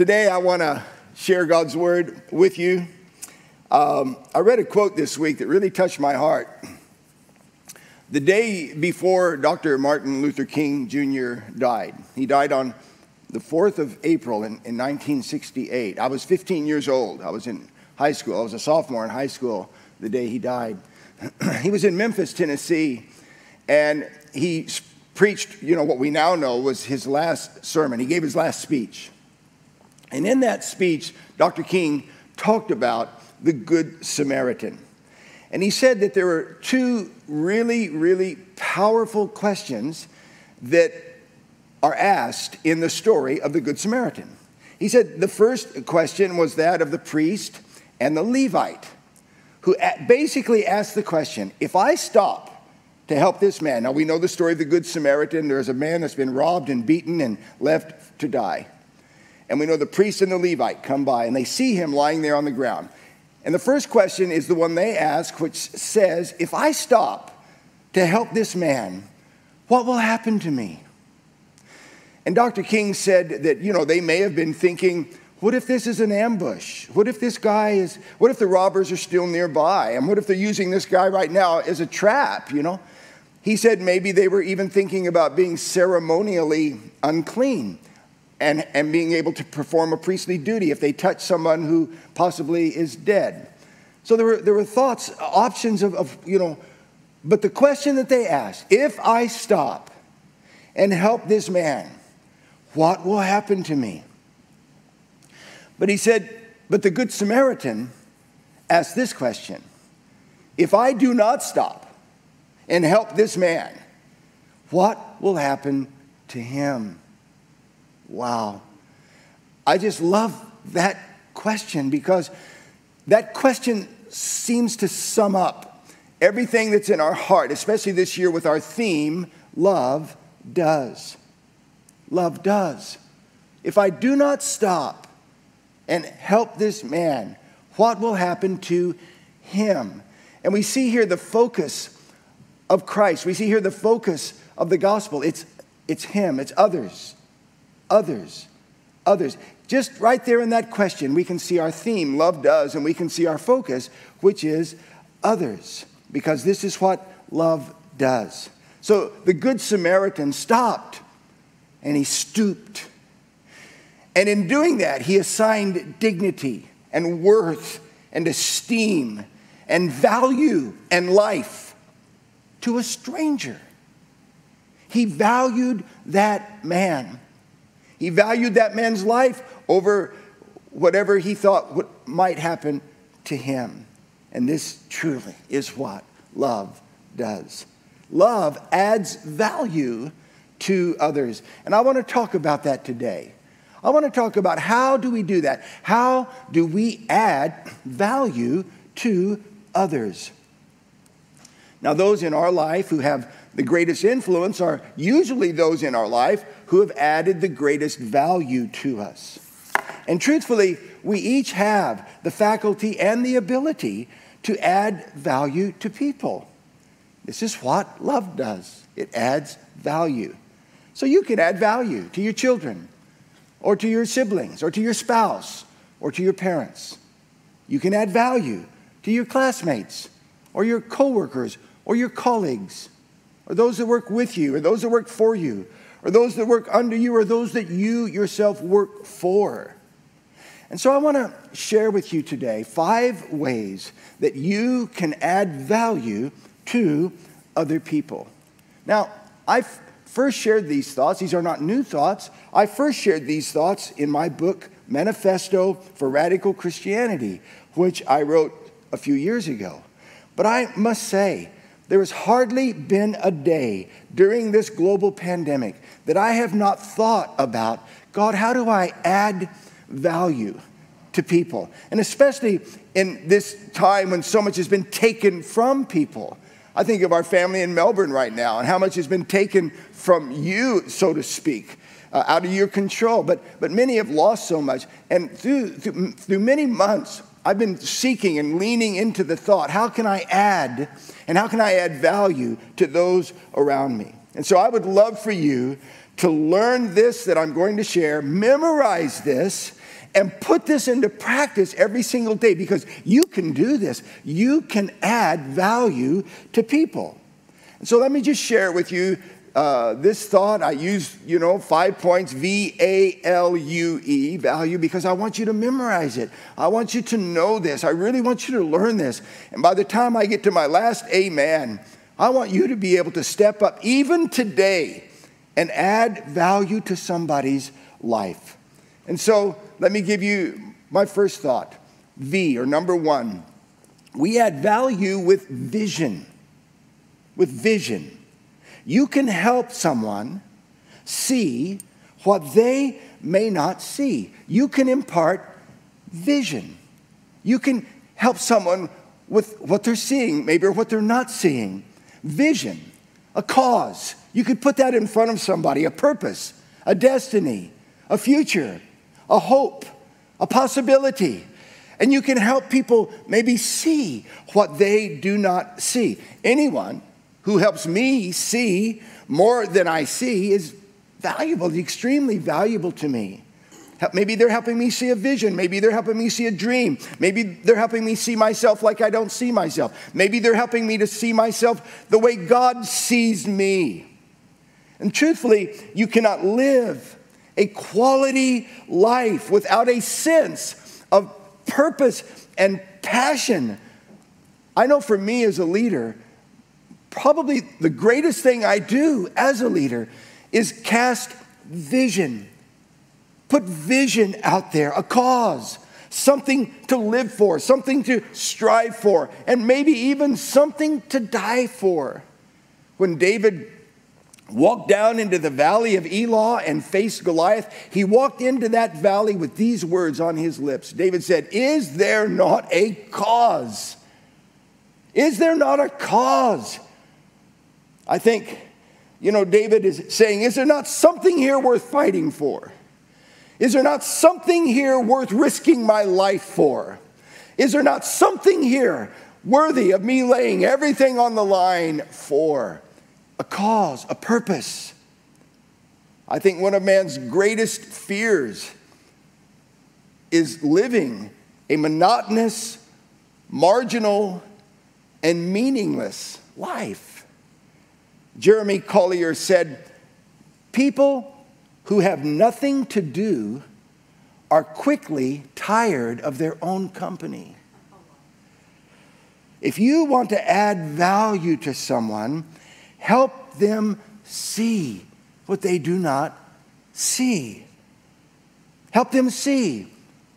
Today, I want to share God's word with you. Um, I read a quote this week that really touched my heart. The day before Dr. Martin Luther King Jr. died, he died on the 4th of April in, in 1968. I was 15 years old. I was in high school. I was a sophomore in high school the day he died. he was in Memphis, Tennessee, and he preached, you know, what we now know was his last sermon. He gave his last speech. And in that speech, Dr. King talked about the Good Samaritan. And he said that there were two really, really powerful questions that are asked in the story of the Good Samaritan. He said the first question was that of the priest and the Levite, who basically asked the question if I stop to help this man, now we know the story of the Good Samaritan, there's a man that's been robbed and beaten and left to die. And we know the priest and the Levite come by and they see him lying there on the ground. And the first question is the one they ask, which says, If I stop to help this man, what will happen to me? And Dr. King said that, you know, they may have been thinking, what if this is an ambush? What if this guy is, what if the robbers are still nearby? And what if they're using this guy right now as a trap, you know? He said maybe they were even thinking about being ceremonially unclean and, and being able to perform a priestly duty if they touch someone who possibly is dead. So there were, there were thoughts, options of, of, you know, but the question that they asked if I stop and help this man, what will happen to me? But he said, but the Good Samaritan asked this question If I do not stop and help this man, what will happen to him? Wow. I just love that question because that question seems to sum up everything that's in our heart, especially this year with our theme love does. Love does. If I do not stop and help this man, what will happen to him? And we see here the focus of Christ. We see here the focus of the gospel. It's, it's him, it's others others. Others. Just right there in that question, we can see our theme, love does, and we can see our focus, which is others, because this is what love does. So the Good Samaritan stopped and he stooped. And in doing that, he assigned dignity and worth and esteem and value and life to a stranger. He valued that man he valued that man's life over whatever he thought what might happen to him. And this truly is what love does. Love adds value to others. And I want to talk about that today. I want to talk about how do we do that? How do we add value to others? Now, those in our life who have the greatest influence are usually those in our life who have added the greatest value to us. And truthfully, we each have the faculty and the ability to add value to people. This is what love does it adds value. So you can add value to your children, or to your siblings, or to your spouse, or to your parents. You can add value to your classmates, or your coworkers, or your colleagues or those that work with you, or those that work for you, or those that work under you, or those that you yourself work for. And so I want to share with you today five ways that you can add value to other people. Now, I first shared these thoughts, these are not new thoughts. I first shared these thoughts in my book, Manifesto for Radical Christianity, which I wrote a few years ago. But I must say, there has hardly been a day during this global pandemic that I have not thought about God, how do I add value to people? And especially in this time when so much has been taken from people. I think of our family in Melbourne right now and how much has been taken from you, so to speak. Uh, out of your control, but, but many have lost so much. And through, through, through many months, I've been seeking and leaning into the thought how can I add and how can I add value to those around me? And so I would love for you to learn this that I'm going to share, memorize this, and put this into practice every single day because you can do this. You can add value to people. And so let me just share with you uh, this thought. I use, you know, five points V A L U E, value, because I want you to memorize it. I want you to know this. I really want you to learn this. And by the time I get to my last amen, I want you to be able to step up even today and add value to somebody's life. And so let me give you my first thought V, or number one. We add value with vision. With vision. You can help someone see what they may not see. You can impart vision. You can help someone with what they're seeing, maybe or what they're not seeing. Vision, a cause. You could put that in front of somebody, a purpose, a destiny, a future a hope, a possibility. And you can help people maybe see what they do not see. Anyone who helps me see more than I see is valuable, extremely valuable to me. Maybe they're helping me see a vision. Maybe they're helping me see a dream. Maybe they're helping me see myself like I don't see myself. Maybe they're helping me to see myself the way God sees me. And truthfully, you cannot live a quality life without a sense of purpose and passion. I know for me as a leader, probably the greatest thing I do as a leader is cast vision. Put vision out there, a cause, something to live for, something to strive for, and maybe even something to die for. When David walked down into the valley of Elah and faced Goliath, he walked into that valley with these words on his lips. David said, Is there not a cause? Is there not a cause? I think, you know, David is saying, Is there not something here worth fighting for? Is there not something here worth risking my life for? Is there not something here worthy of me laying everything on the line for? a cause, a purpose. I think one of man's greatest fears is living a monotonous, marginal, and meaningless life. Jeremy Collier said, People who have nothing to do are quickly tired of their own company. If you want to add value to someone, Help them see what they do not see. Help them see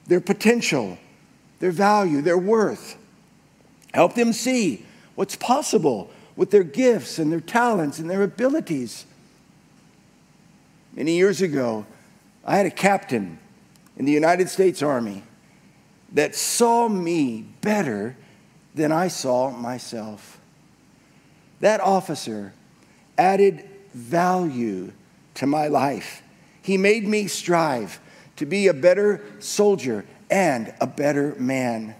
their potential, their value, their worth. Help them see what's possible with their gifts and their talents and their abilities. Many years ago, I had a captain in the United States Army that saw me better than I saw myself. That officer added value to my life. He made me strive to be a better soldier and a better man.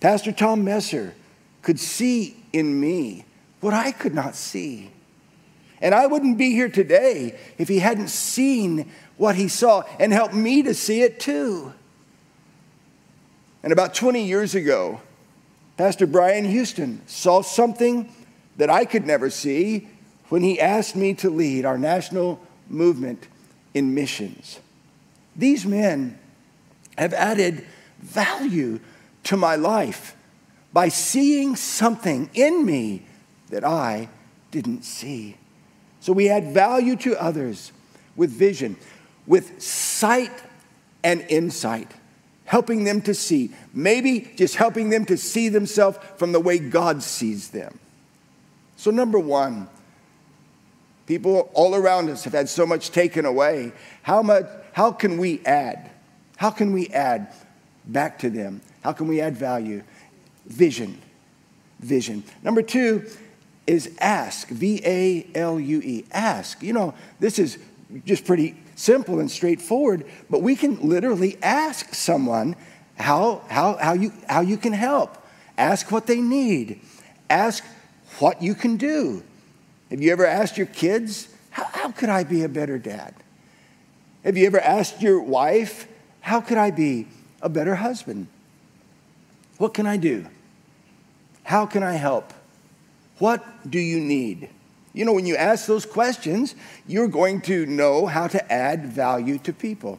Pastor Tom Messer could see in me what I could not see. And I wouldn't be here today if he hadn't seen what he saw and helped me to see it too. And about 20 years ago, Pastor Brian Houston saw something that I could never see when he asked me to lead our national movement in missions. These men have added value to my life by seeing something in me that I didn't see. So we add value to others with vision, with sight and insight helping them to see, maybe just helping them to see themselves from the way God sees them. So, number one, people all around us have had so much taken away. How, much, how can we add? How can we add back to them? How can we add value? Vision. Vision. Number two is ask. V A L U E. Ask. You know, this is just pretty simple and straightforward, but we can literally ask someone how, how, how, you, how you can help. Ask what they need. Ask what you can do. Have you ever asked your kids how, how could I be a better dad? Have you ever asked your wife, How could I be a better husband? What can I do? How can I help? What do you need? You know, when you ask those questions, you're going to know how to add value to people.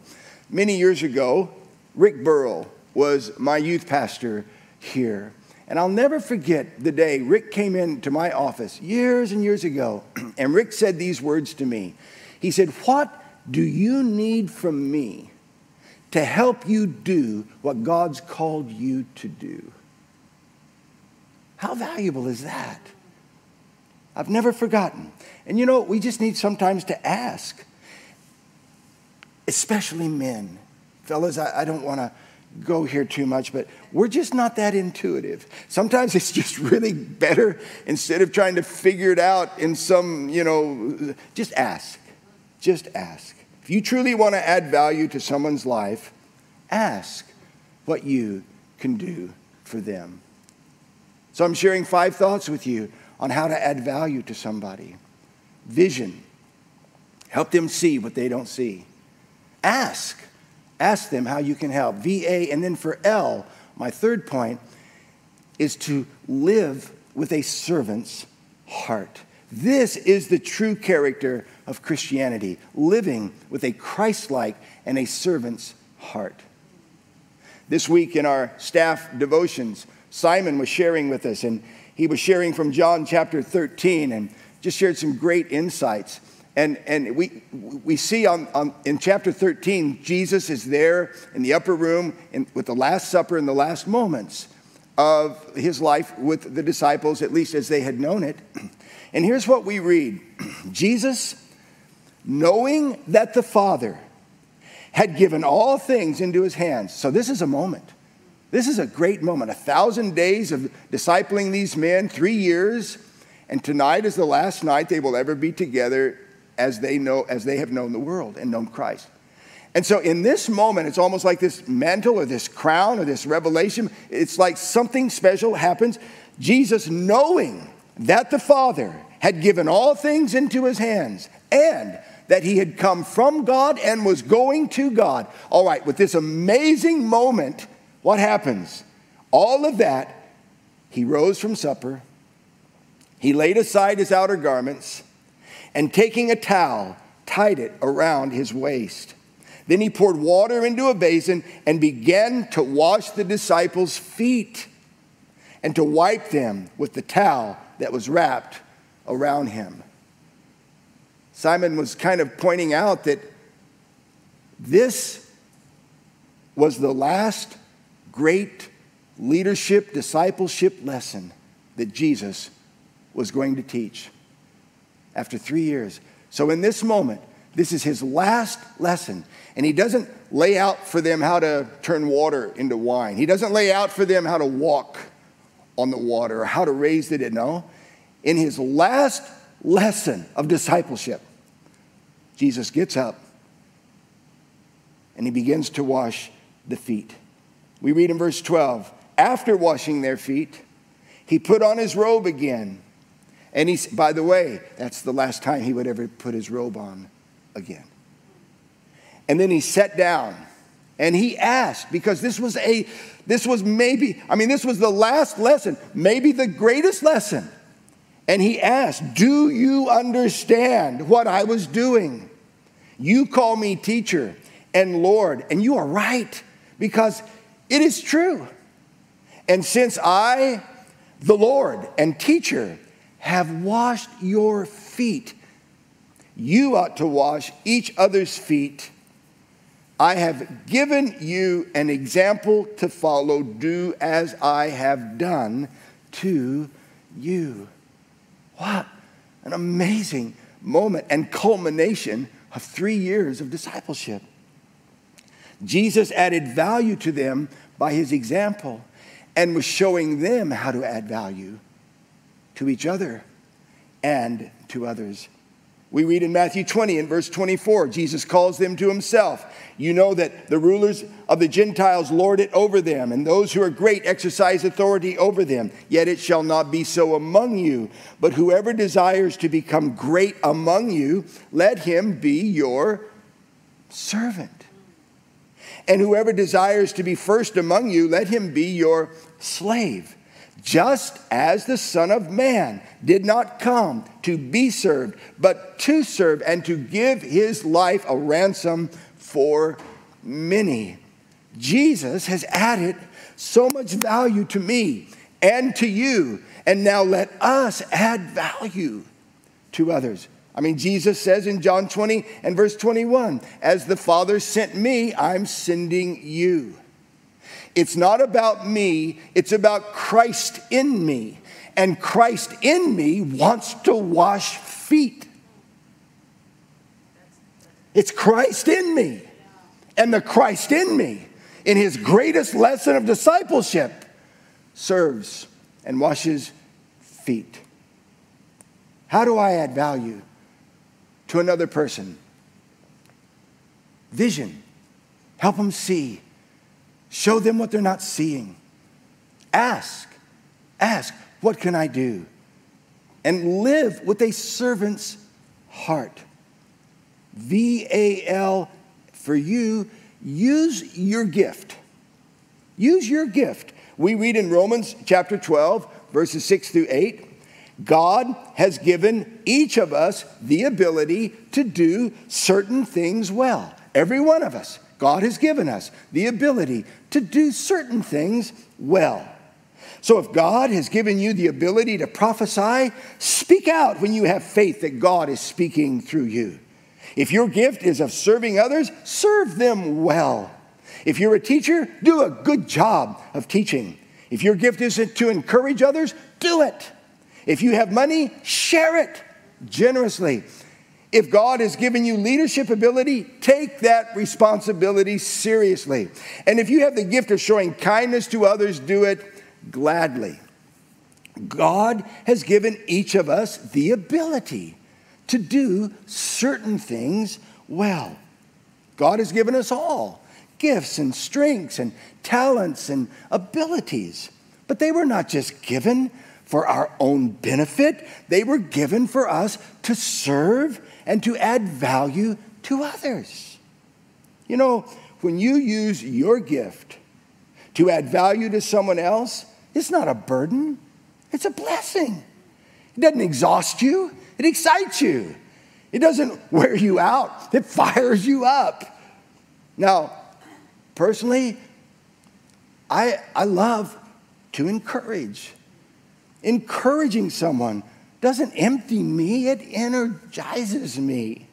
Many years ago, Rick Burrell was my youth pastor here. And I'll never forget the day Rick came into my office years and years ago, and Rick said these words to me. He said, What do you need from me to help you do what God's called you to do? How valuable is that? I've never forgotten. And you know, we just need sometimes to ask, especially men. Fellas, I, I don't want to go here too much, but we're just not that intuitive. Sometimes it's just really better instead of trying to figure it out in some, you know, just ask. Just ask. If you truly want to add value to someone's life, ask what you can do for them. So I'm sharing five thoughts with you on how to add value to somebody. Vision. Help them see what they don't see. Ask. Ask them how you can help. VA. And then for L, my third point is to live with a servant's heart. This is the true character of Christianity, living with a Christ like and a servant's heart. This week in our staff devotions, Simon was sharing with us, and he was sharing from John chapter 13 and just shared some great insights. And, and we, we see on, on, in chapter 13, Jesus is there in the upper room in, with the Last Supper in the last moments of his life with the disciples, at least as they had known it. And here's what we read Jesus, knowing that the Father had given all things into his hands. So this is a moment. This is a great moment. A thousand days of discipling these men, three years, and tonight is the last night they will ever be together as they know, as they have known the world and known Christ. And so in this moment, it's almost like this mantle or this crown or this revelation. It's like something special happens. Jesus, knowing that the Father had given all things into his hands and that he had come from God and was going to God. All right, with this amazing moment, what happens? All of that, he rose from supper, he laid aside his outer garments, and taking a towel, tied it around his waist. Then he poured water into a basin and began to wash the disciples' feet and to wipe them with the towel that was wrapped around him. Simon was kind of pointing out that this was the last great leadership, discipleship lesson that Jesus was going to teach after three years. So, in this moment, this is his last lesson. And he doesn't lay out for them how to turn water into wine, he doesn't lay out for them how to walk on the water or how to raise the dead. No. In his last lesson of discipleship, Jesus gets up and he begins to wash the feet. We read in verse 12 after washing their feet, he put on his robe again. And he, by the way, that's the last time he would ever put his robe on again. And then he sat down and he asked, because this was a, this was maybe, I mean, this was the last lesson, maybe the greatest lesson. And he asked, Do you understand what I was doing? You call me teacher and Lord, and you are right, because it is true. And since I, the Lord and teacher, have washed your feet, you ought to wash each other's feet. I have given you an example to follow. Do as I have done to you. What an amazing moment and culmination of three years of discipleship. Jesus added value to them by his example and was showing them how to add value to each other and to others We read in Matthew 20 and verse 24, Jesus calls them to himself. You know that the rulers of the Gentiles lord it over them, and those who are great exercise authority over them. Yet it shall not be so among you. But whoever desires to become great among you, let him be your servant. And whoever desires to be first among you, let him be your slave just as the Son of Man did not come to be served, but to serve and to give his life a ransom for many. Jesus has added so much value to me and to you, and now let us add value to others. I mean, Jesus says in John 20 and verse 21 As the Father sent me, I'm sending you. It's not about me, it's about Christ in me. And Christ in me wants to wash feet. It's Christ in me. And the Christ in me, in his greatest lesson of discipleship, serves and washes feet. How do I add value to another person? Vision. Help them see Show them what they're not seeing. Ask, ask, what can I do? And live with a servant's heart. V A L for you, use your gift. Use your gift. We read in Romans chapter 12, verses 6 through 8. God has given each of us the ability to do certain things well. Every one of us. God has given us the ability to do certain things well. So, if God has given you the ability to prophesy, speak out when you have faith that God is speaking through you. If your gift is of serving others, serve them well. If you're a teacher, do a good job of teaching. If your gift is to encourage others, do it. If you have money, share it generously. If God has given you leadership ability, take that responsibility seriously. And if you have the gift of showing kindness to others, do it gladly. God has given each of us the ability to do certain things well. God has given us all gifts and strengths and talents and abilities. But they were not just given for our own benefit, they were given for us to serve and to add value to others. You know, when you use your gift to add value to someone else, it's not a burden, it's a blessing. It doesn't exhaust you, it excites you. It doesn't wear you out, it fires you up. Now, personally, I, I love to encourage. Encouraging someone doesn't empty me, it energizes me.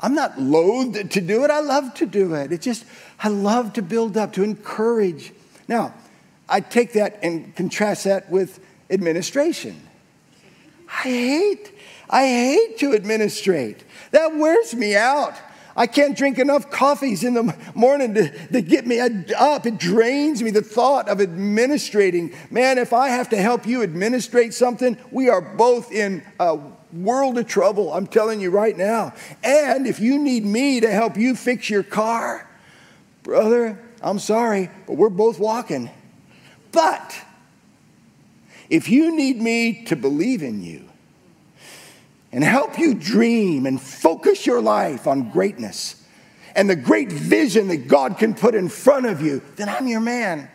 I'm not loath to do it, I love to do it. It just, I love to build up, to encourage. Now, I take that and contrast that with administration. I hate, I hate to administrate. That wears me out. I can't drink enough coffees in the morning to, to get me up. It drains me, the thought of administrating. Man, if I have to help you administrate something, we are both in a world of trouble. I'm telling you right now. And if you need me to help you fix your car, brother, I'm sorry, but we're both walking. But if you need me to believe in you, and help you dream and focus your life on greatness and the great vision that God can put in front of you, then I'm your man.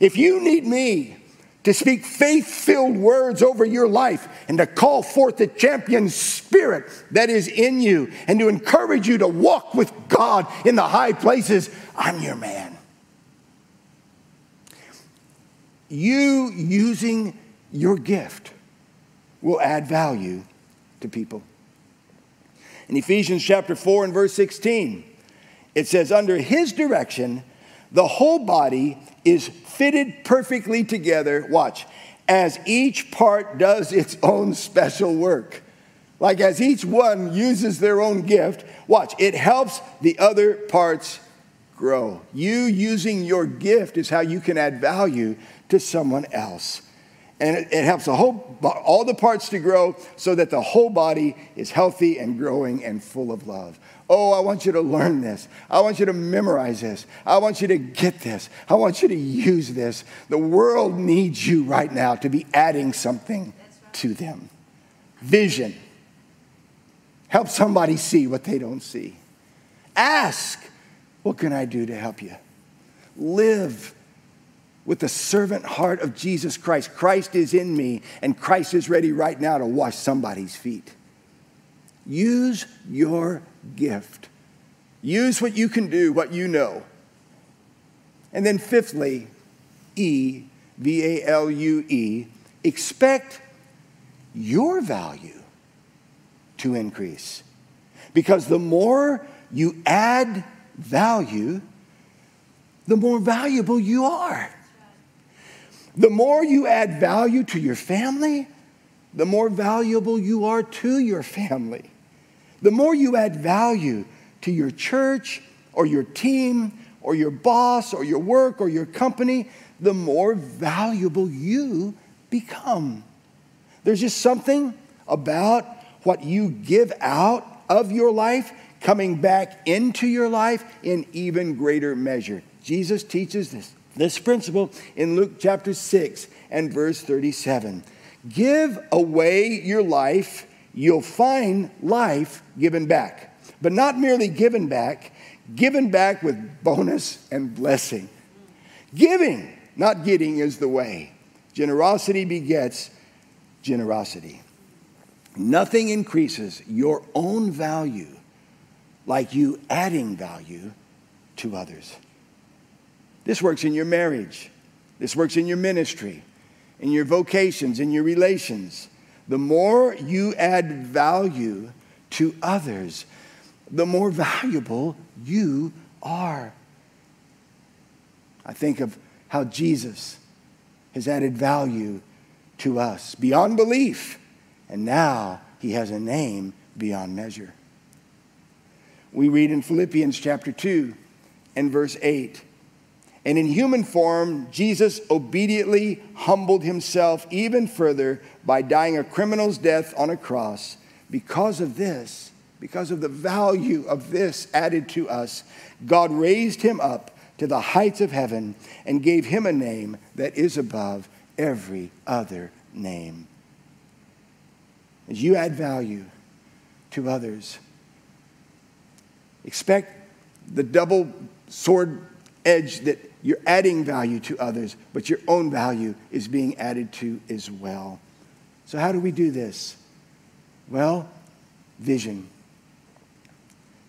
If you need me to speak faith filled words over your life and to call forth the champion spirit that is in you and to encourage you to walk with God in the high places, I'm your man. You using your gift will add value to people. In Ephesians chapter 4 and verse 16, it says, Under his direction, the whole body is fitted perfectly together. Watch, as each part does its own special work. Like as each one uses their own gift, watch, it helps the other parts grow. You using your gift is how you can add value to someone else. And it, it helps the whole, all the parts to grow so that the whole body is healthy and growing and full of love. Oh, I want you to learn this. I want you to memorize this. I want you to get this. I want you to use this. The world needs you right now to be adding something to them. Vision. Help somebody see what they don't see. Ask, what can I do to help you? Live with the servant heart of Jesus Christ. Christ is in me, and Christ is ready right now to wash somebody's feet. Use your gift. Use what you can do, what you know. And then, fifthly, E, V A L U E, expect your value to increase. Because the more you add value, the more valuable you are. The more you add value to your family, the more valuable you are to your family. The more you add value to your church or your team or your boss or your work or your company, the more valuable you become. There's just something about what you give out of your life coming back into your life in even greater measure. Jesus teaches this, this principle in Luke chapter 6 and verse 37. Give away your life, you'll find life given back. But not merely given back, given back with bonus and blessing. Giving, not getting, is the way. Generosity begets generosity. Nothing increases your own value like you adding value to others. This works in your marriage, this works in your ministry, in your vocations, in your relations. The more you add value to others, the more valuable you are. I think of how Jesus has added value to us beyond belief, and now he has a name beyond measure. We read in Philippians chapter 2 and verse 8 and in human form, Jesus obediently humbled himself even further by dying a criminal's death on a cross. Because of this, because of the value of this added to us, God raised him up to the heights of heaven and gave him a name that is above every other name. As you add value to others, expect the double sword edge that you're adding value to others, but your own value is being added to as well. So, how do we do this? Well, vision.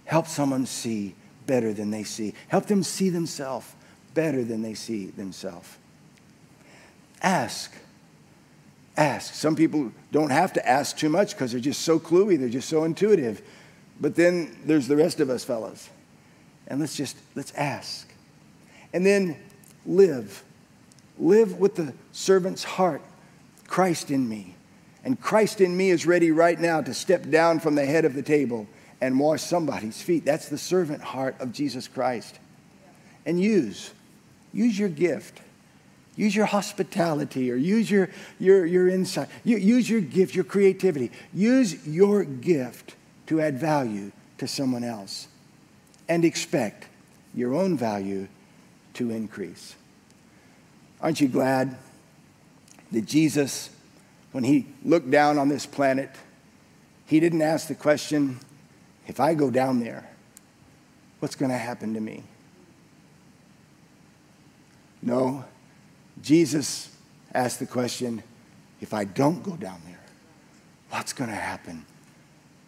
Help someone see better than they see, help them see themselves better than they see themselves. Ask. Ask. Some people don't have to ask too much because they're just so cluey, they're just so intuitive. But then there's the rest of us fellas. And let's just let's ask. And then live. Live with the servant's heart, Christ in me. And Christ in me is ready right now to step down from the head of the table and wash somebody's feet. That's the servant heart of Jesus Christ. And use, use your gift. Use your hospitality or use your, your, your insight. Use your gift, your creativity. Use your gift to add value to someone else. And expect your own value to increase. Aren't you glad that Jesus, when he looked down on this planet, he didn't ask the question, if I go down there, what's going to happen to me? No, Jesus asked the question, if I don't go down there, what's going to happen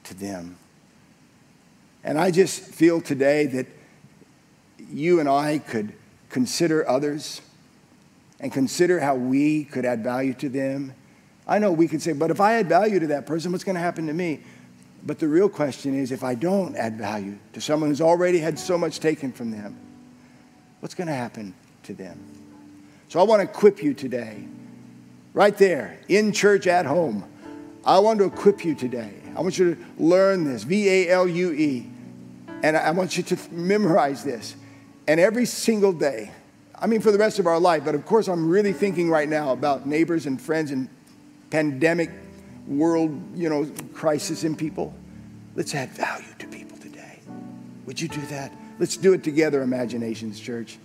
to them? And I just feel today that you and I could consider others and consider how we could add value to them. I know we could say, but if I add value to that person, what's going to happen to me? But the real question is if I don't add value to someone who's already had so much taken from them, what's going to happen to them? So I want to equip you today, right there, in church, at home. I want to equip you today. I want you to learn this V A L U E. And I want you to memorize this. And every single day, I mean, for the rest of our life. But of course, I'm really thinking right now about neighbors and friends and pandemic world, you know, crisis in people. Let's add value to people today. Would you do that? Let's do it together, Imaginations Church.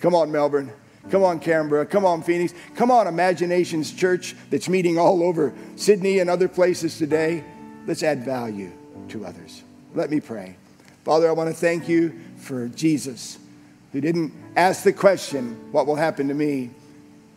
Come on, Melbourne. Come on, Canberra. Come on, Phoenix. Come on, Imaginations Church that's meeting all over Sydney and other places today. Let's add value to others. Let me pray. Father, I want to thank you for Jesus, who didn't ask the question, What will happen to me?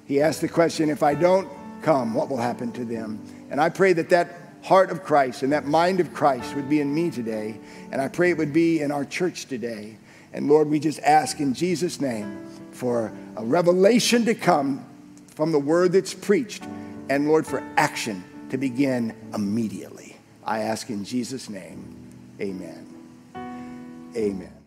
He asked the question, If I don't come, what will happen to them? And I pray that that heart of Christ and that mind of Christ would be in me today. And I pray it would be in our church today. And Lord, we just ask in Jesus' name for a revelation to come from the word that's preached. And Lord, for action to begin immediately. I ask in Jesus' name, amen. Amen.